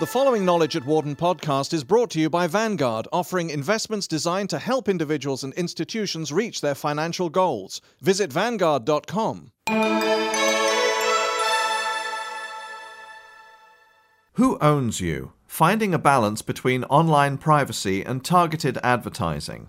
The following Knowledge at Wharton podcast is brought to you by Vanguard, offering investments designed to help individuals and institutions reach their financial goals. Visit Vanguard.com. Who owns you? Finding a balance between online privacy and targeted advertising.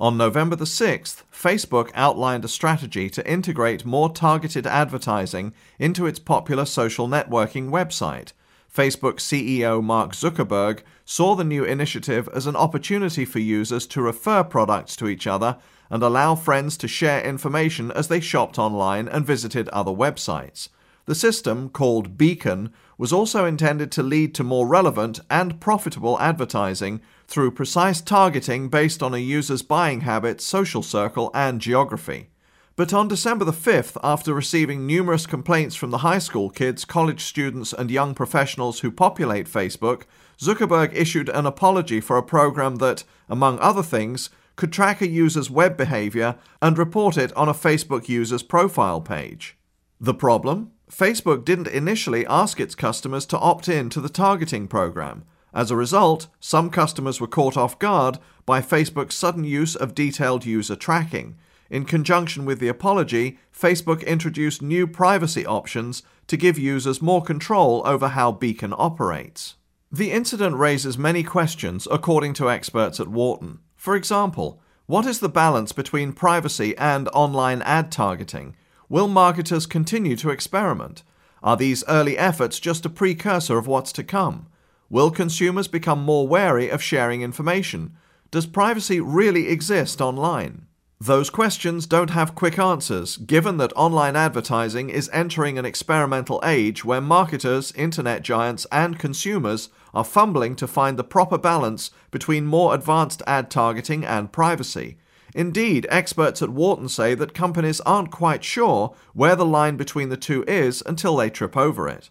On November the 6th, Facebook outlined a strategy to integrate more targeted advertising into its popular social networking website. Facebook CEO Mark Zuckerberg saw the new initiative as an opportunity for users to refer products to each other and allow friends to share information as they shopped online and visited other websites. The system, called Beacon, was also intended to lead to more relevant and profitable advertising through precise targeting based on a user's buying habits, social circle, and geography. But on December the 5th, after receiving numerous complaints from the high school kids, college students, and young professionals who populate Facebook, Zuckerberg issued an apology for a program that, among other things, could track a user's web behavior and report it on a Facebook user's profile page. The problem? Facebook didn't initially ask its customers to opt in to the targeting program. As a result, some customers were caught off guard by Facebook's sudden use of detailed user tracking in conjunction with the apology, Facebook introduced new privacy options to give users more control over how Beacon operates. The incident raises many questions, according to experts at Wharton. For example, what is the balance between privacy and online ad targeting? Will marketers continue to experiment? Are these early efforts just a precursor of what's to come? Will consumers become more wary of sharing information? Does privacy really exist online? Those questions don't have quick answers, given that online advertising is entering an experimental age where marketers, internet giants, and consumers are fumbling to find the proper balance between more advanced ad targeting and privacy. Indeed, experts at Wharton say that companies aren't quite sure where the line between the two is until they trip over it.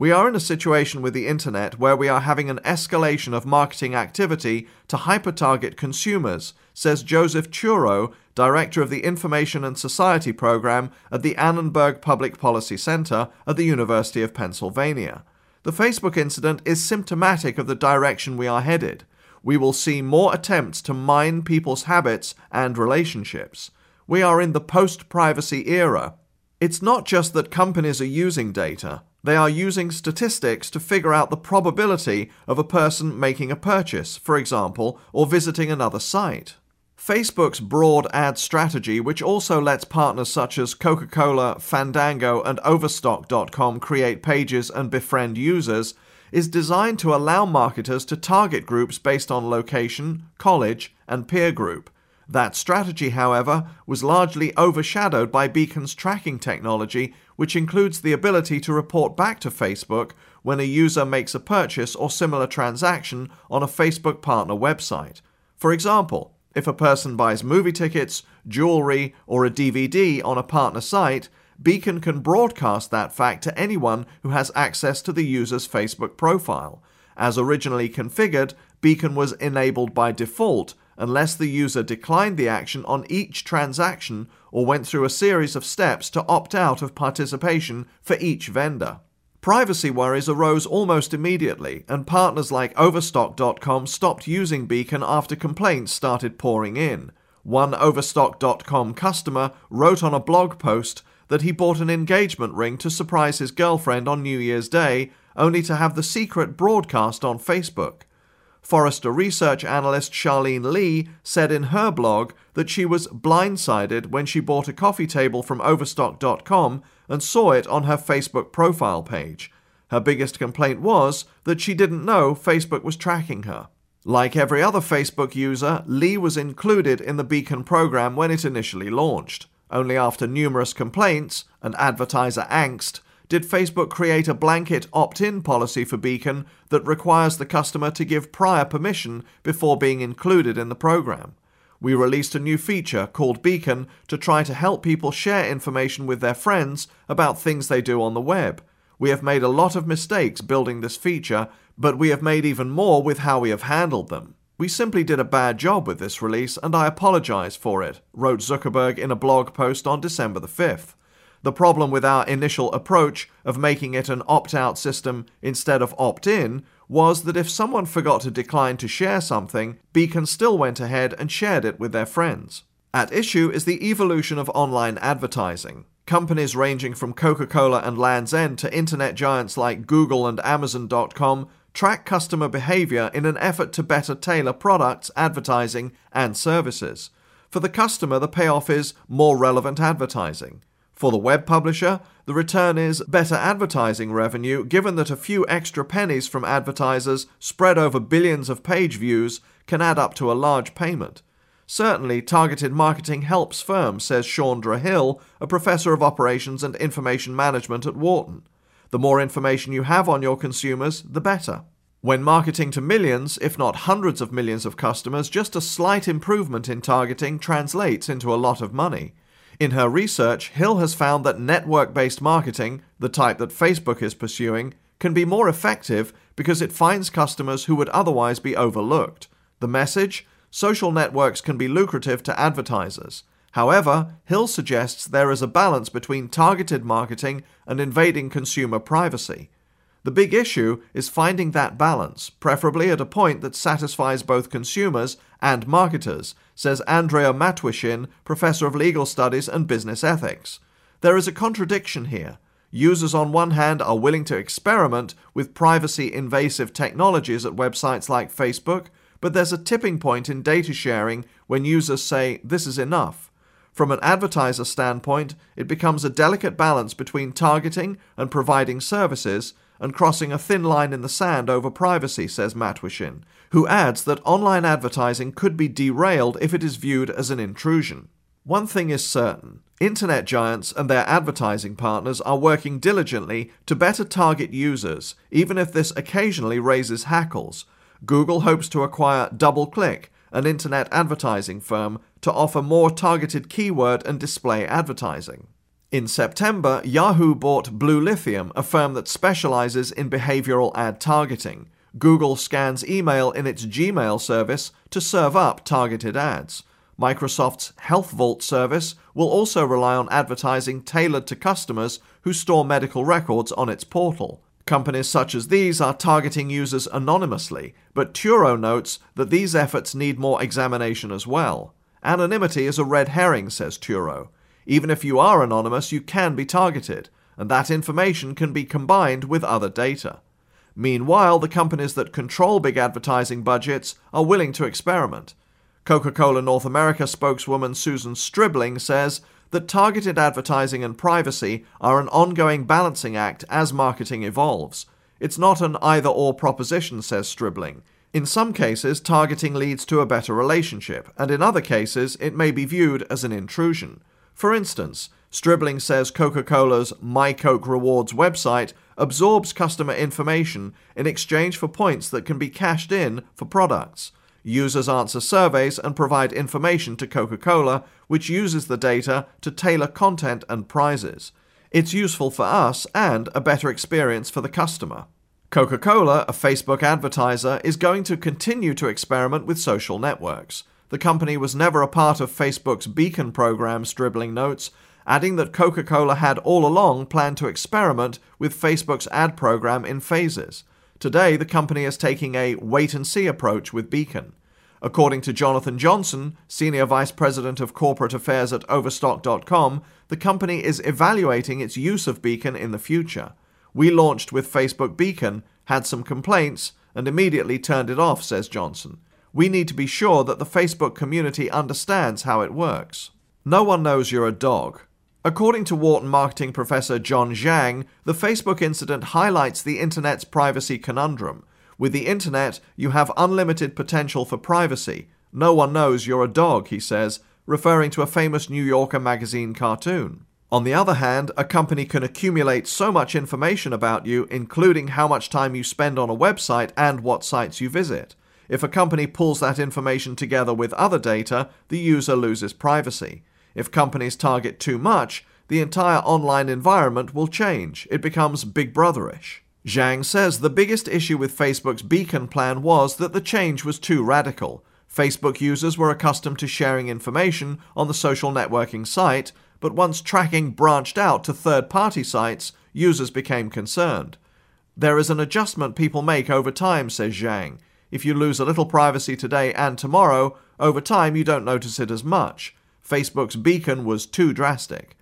We are in a situation with the internet where we are having an escalation of marketing activity to hyper target consumers, says Joseph Turow, director of the Information and Society program at the Annenberg Public Policy Center at the University of Pennsylvania. The Facebook incident is symptomatic of the direction we are headed. We will see more attempts to mine people's habits and relationships. We are in the post privacy era. It's not just that companies are using data, they are using statistics to figure out the probability of a person making a purchase, for example, or visiting another site. Facebook's broad ad strategy, which also lets partners such as Coca Cola, Fandango, and Overstock.com create pages and befriend users, is designed to allow marketers to target groups based on location, college, and peer group. That strategy, however, was largely overshadowed by Beacon's tracking technology, which includes the ability to report back to Facebook when a user makes a purchase or similar transaction on a Facebook partner website. For example, if a person buys movie tickets, jewelry, or a DVD on a partner site, Beacon can broadcast that fact to anyone who has access to the user's Facebook profile. As originally configured, Beacon was enabled by default unless the user declined the action on each transaction or went through a series of steps to opt out of participation for each vendor. Privacy worries arose almost immediately, and partners like Overstock.com stopped using Beacon after complaints started pouring in. One Overstock.com customer wrote on a blog post that he bought an engagement ring to surprise his girlfriend on New Year's Day, only to have the secret broadcast on Facebook. Forrester research analyst Charlene Li said in her blog that she was blindsided when she bought a coffee table from Overstock.com and saw it on her Facebook profile page. Her biggest complaint was that she didn't know Facebook was tracking her. Like every other Facebook user, Li was included in the Beacon program when it initially launched. Only after numerous complaints and advertiser angst did Facebook create a blanket opt in policy for Beacon that requires the customer to give prior permission before being included in the program. We released a new feature called Beacon to try to help people share information with their friends about things they do on the web. We have made a lot of mistakes building this feature, but we have made even more with how we have handled them. We simply did a bad job with this release, and I apologize for it, wrote Zuckerberg in a blog post on December the 5th. The problem with our initial approach of making it an opt out system instead of opt in was that if someone forgot to decline to share something, Beacon still went ahead and shared it with their friends. At issue is the evolution of online advertising. Companies ranging from Coca Cola and Land's End to internet giants like Google and Amazon.com track customer behavior in an effort to better tailor products, advertising, and services. For the customer, the payoff is more relevant advertising. For the web publisher, the return is better advertising revenue, given that a few extra pennies from advertisers spread over billions of page views can add up to a large payment. Certainly, targeted marketing helps firms, says Shawndra Hill, a professor of operations and information management at Wharton. The more information you have on your consumers, the better. When marketing to millions, if not hundreds of millions of customers, just a slight improvement in targeting translates into a lot of money. In her research, Hill has found that network based marketing, the type that Facebook is pursuing, can be more effective because it finds customers who would otherwise be overlooked. The message? Social networks can be lucrative to advertisers. However, Hill suggests there is a balance between targeted marketing and invading consumer privacy. The big issue is finding that balance, preferably at a point that satisfies both consumers and marketers, says Andrea Matwyshyn, professor of legal studies and business ethics. There is a contradiction here. Users, on one hand, are willing to experiment with privacy invasive technologies at websites like Facebook, but there's a tipping point in data sharing when users say, This is enough. From an advertiser standpoint, it becomes a delicate balance between targeting and providing services and crossing a thin line in the sand over privacy, says Matwyshyn, who adds that online advertising could be derailed if it is viewed as an intrusion. One thing is certain internet giants and their advertising partners are working diligently to better target users, even if this occasionally raises hackles. Google hopes to acquire DoubleClick, an internet advertising firm, to offer more targeted keyword and display advertising. In September, Yahoo bought Blue Lithium, a firm that specializes in behavioral ad targeting. Google scans email in its Gmail service to serve up targeted ads. Microsoft's HealthVault service will also rely on advertising tailored to customers who store medical records on its portal. Companies such as these are targeting users anonymously, but Turow notes that these efforts need more examination as well. Anonymity is a red herring, says Turow. Even if you are anonymous, you can be targeted, and that information can be combined with other data. Meanwhile, the companies that control big advertising budgets are willing to experiment. Coca Cola North America spokeswoman Susan Stribling says that targeted advertising and privacy are an ongoing balancing act as marketing evolves. It's not an either or proposition, says Stribling. In some cases, targeting leads to a better relationship, and in other cases, it may be viewed as an intrusion. For instance, Stribling says Coca Cola's My Coke Rewards website absorbs customer information in exchange for points that can be cashed in for products. Users answer surveys and provide information to Coca Cola, which uses the data to tailor content and prizes. It's useful for us and a better experience for the customer. Coca Cola, a Facebook advertiser, is going to continue to experiment with social networks. The company was never a part of Facebook's Beacon program, Stribling notes, adding that Coca Cola had all along planned to experiment with Facebook's ad program in phases. Today, the company is taking a wait and see approach with Beacon. According to Jonathan Johnson, Senior Vice President of Corporate Affairs at Overstock.com, the company is evaluating its use of Beacon in the future. We launched with Facebook Beacon, had some complaints, and immediately turned it off, says Johnson we need to be sure that the Facebook community understands how it works. No one knows you're a dog. According to Wharton marketing professor John Zhang, the Facebook incident highlights the internet's privacy conundrum. With the internet, you have unlimited potential for privacy. No one knows you're a dog, he says, referring to a famous New Yorker magazine cartoon. On the other hand, a company can accumulate so much information about you, including how much time you spend on a website and what sites you visit. If a company pulls that information together with other data, the user loses privacy. If companies target too much, the entire online environment will change. It becomes Big Brotherish. Zhang says the biggest issue with Facebook's Beacon plan was that the change was too radical. Facebook users were accustomed to sharing information on the social networking site, but once tracking branched out to third party sites, users became concerned. There is an adjustment people make over time, says Zhang. If you lose a little privacy today and tomorrow, over time you don't notice it as much. Facebook's beacon was too drastic.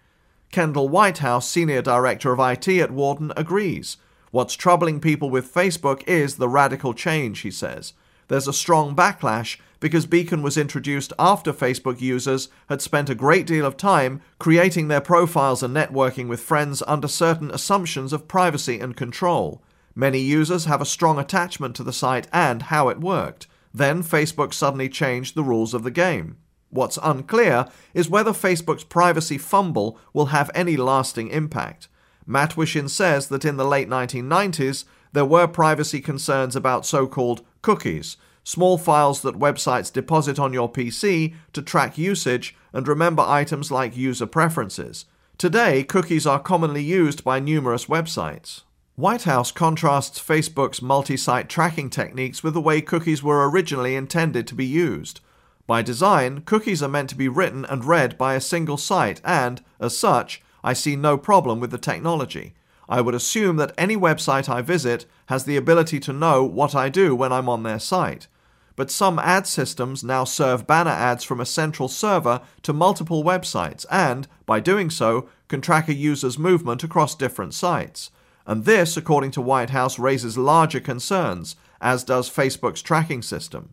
Kendall Whitehouse, Senior Director of IT at Wharton, agrees. What's troubling people with Facebook is the radical change, he says. There's a strong backlash because Beacon was introduced after Facebook users had spent a great deal of time creating their profiles and networking with friends under certain assumptions of privacy and control. Many users have a strong attachment to the site and how it worked. Then Facebook suddenly changed the rules of the game. What's unclear is whether Facebook's privacy fumble will have any lasting impact. Matwyshyn says that in the late 1990s, there were privacy concerns about so called cookies, small files that websites deposit on your PC to track usage and remember items like user preferences. Today, cookies are commonly used by numerous websites. Whitehouse contrasts Facebook's multi site tracking techniques with the way cookies were originally intended to be used. By design, cookies are meant to be written and read by a single site, and, as such, I see no problem with the technology. I would assume that any website I visit has the ability to know what I do when I'm on their site. But some ad systems now serve banner ads from a central server to multiple websites and, by doing so, can track a user's movement across different sites. And this, according to Whitehouse, raises larger concerns, as does Facebook's tracking system.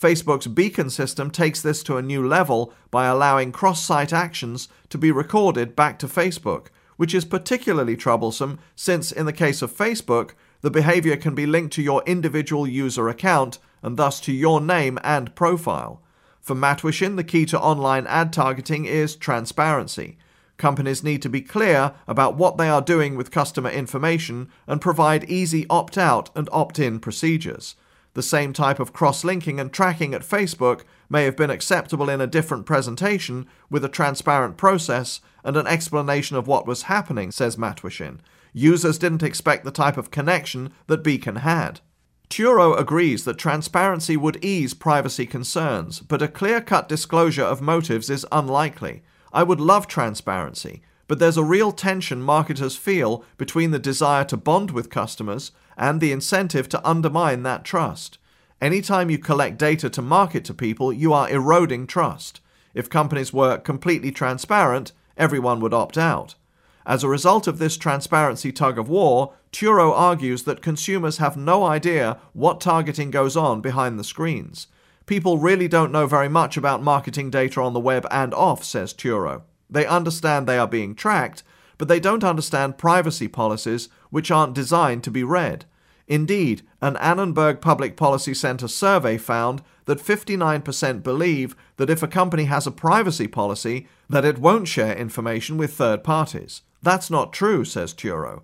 Facebook's beacon system takes this to a new level by allowing cross site actions to be recorded back to Facebook, which is particularly troublesome since, in the case of Facebook, the behavior can be linked to your individual user account and thus to your name and profile. For Matwyshyn, the key to online ad targeting is transparency. Companies need to be clear about what they are doing with customer information and provide easy opt out and opt in procedures. The same type of cross linking and tracking at Facebook may have been acceptable in a different presentation with a transparent process and an explanation of what was happening, says Matwyshyn. Users didn't expect the type of connection that Beacon had. Turow agrees that transparency would ease privacy concerns, but a clear cut disclosure of motives is unlikely. I would love transparency, but there's a real tension marketers feel between the desire to bond with customers and the incentive to undermine that trust. Anytime you collect data to market to people, you are eroding trust. If companies were completely transparent, everyone would opt out. As a result of this transparency tug of war, Turow argues that consumers have no idea what targeting goes on behind the screens. People really don't know very much about marketing data on the web and off, says Turow. They understand they are being tracked, but they don't understand privacy policies which aren't designed to be read. Indeed, an Annenberg Public Policy Center survey found that 59% believe that if a company has a privacy policy, that it won't share information with third parties. That's not true, says Turow.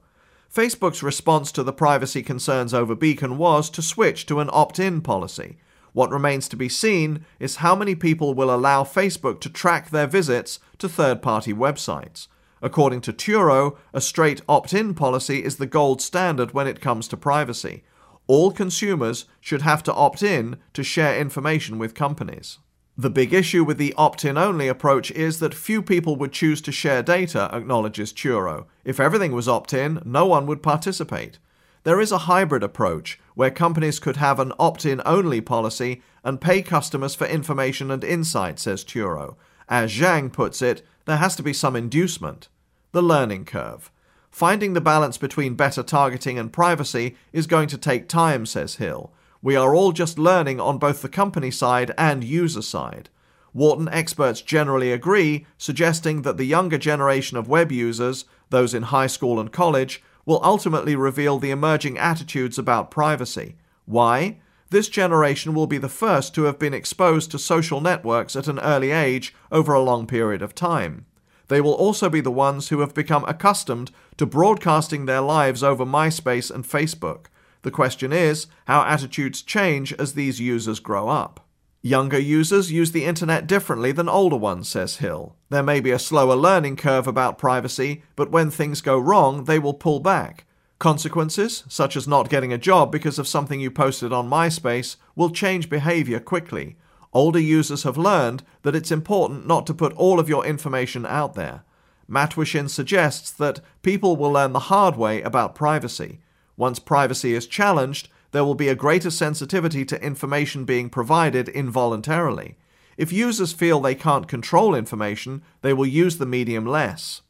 Facebook's response to the privacy concerns over Beacon was to switch to an opt-in policy. What remains to be seen is how many people will allow Facebook to track their visits to third-party websites. According to Turow, a straight opt in policy is the gold standard when it comes to privacy. All consumers should have to opt in to share information with companies. The big issue with the opt in only approach is that few people would choose to share data, acknowledges Turow. If everything was opt in, no one would participate. There is a hybrid approach where companies could have an opt in only policy and pay customers for information and insight, says Turow. As Zhang puts it, there has to be some inducement. The learning curve. Finding the balance between better targeting and privacy is going to take time, says Hill. We are all just learning on both the company side and user side. Wharton experts generally agree, suggesting that the younger generation of web users, those in high school and college, will ultimately reveal the emerging attitudes about privacy. Why? This generation will be the first to have been exposed to social networks at an early age over a long period of time. They will also be the ones who have become accustomed to broadcasting their lives over MySpace and Facebook. The question is how attitudes change as these users grow up. Younger users use the internet differently than older ones, says Hill. There may be a slower learning curve about privacy, but when things go wrong, they will pull back. Consequences, such as not getting a job because of something you posted on MySpace, will change behavior quickly. Older users have learned that it's important not to put all of your information out there. Matwyshyn suggests that people will learn the hard way about privacy. Once privacy is challenged, there will be a greater sensitivity to information being provided involuntarily. If users feel they can't control information, they will use the medium less.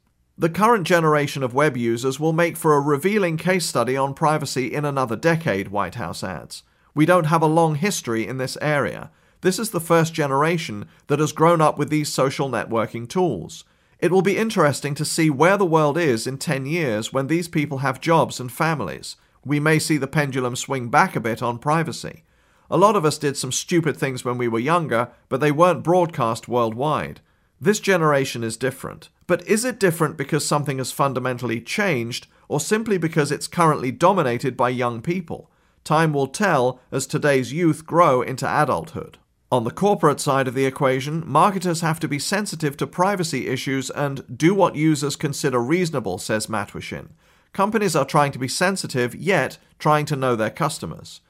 The current generation of web users will make for a revealing case study on privacy in another decade, Whitehouse adds. We don't have a long history in this area. This is the first generation that has grown up with these social networking tools. It will be interesting to see where the world is in 10 years when these people have jobs and families. We may see the pendulum swing back a bit on privacy. A lot of us did some stupid things when we were younger, but they weren't broadcast worldwide. This generation is different. But is it different because something has fundamentally changed, or simply because it's currently dominated by young people? Time will tell as today's youth grow into adulthood. On the corporate side of the equation, marketers have to be sensitive to privacy issues and do what users consider reasonable, says Matwyshyn. Companies are trying to be sensitive, yet trying to know their customers.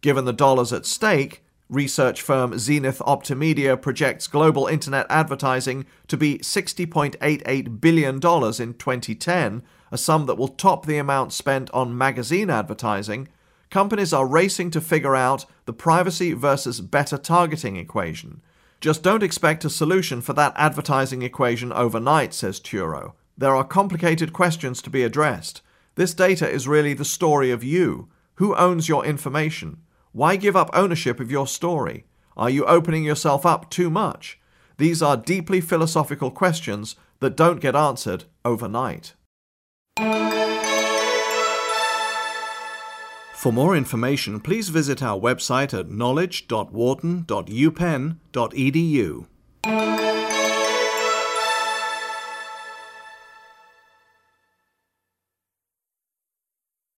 Given the dollars at stake, research firm Zenith Optimedia projects global internet advertising to be $60.88 billion in 2010, a sum that will top the amount spent on magazine advertising companies are racing to figure out the privacy versus better targeting equation. Just don't expect a solution for that advertising equation overnight, says Turow. There are complicated questions to be addressed. This data is really the story of you. Who owns your information? Why give up ownership of your story? Are you opening yourself up too much? These are deeply philosophical questions that don't get answered overnight. For more information, please visit our website at knowledge.wharton.upenn.edu.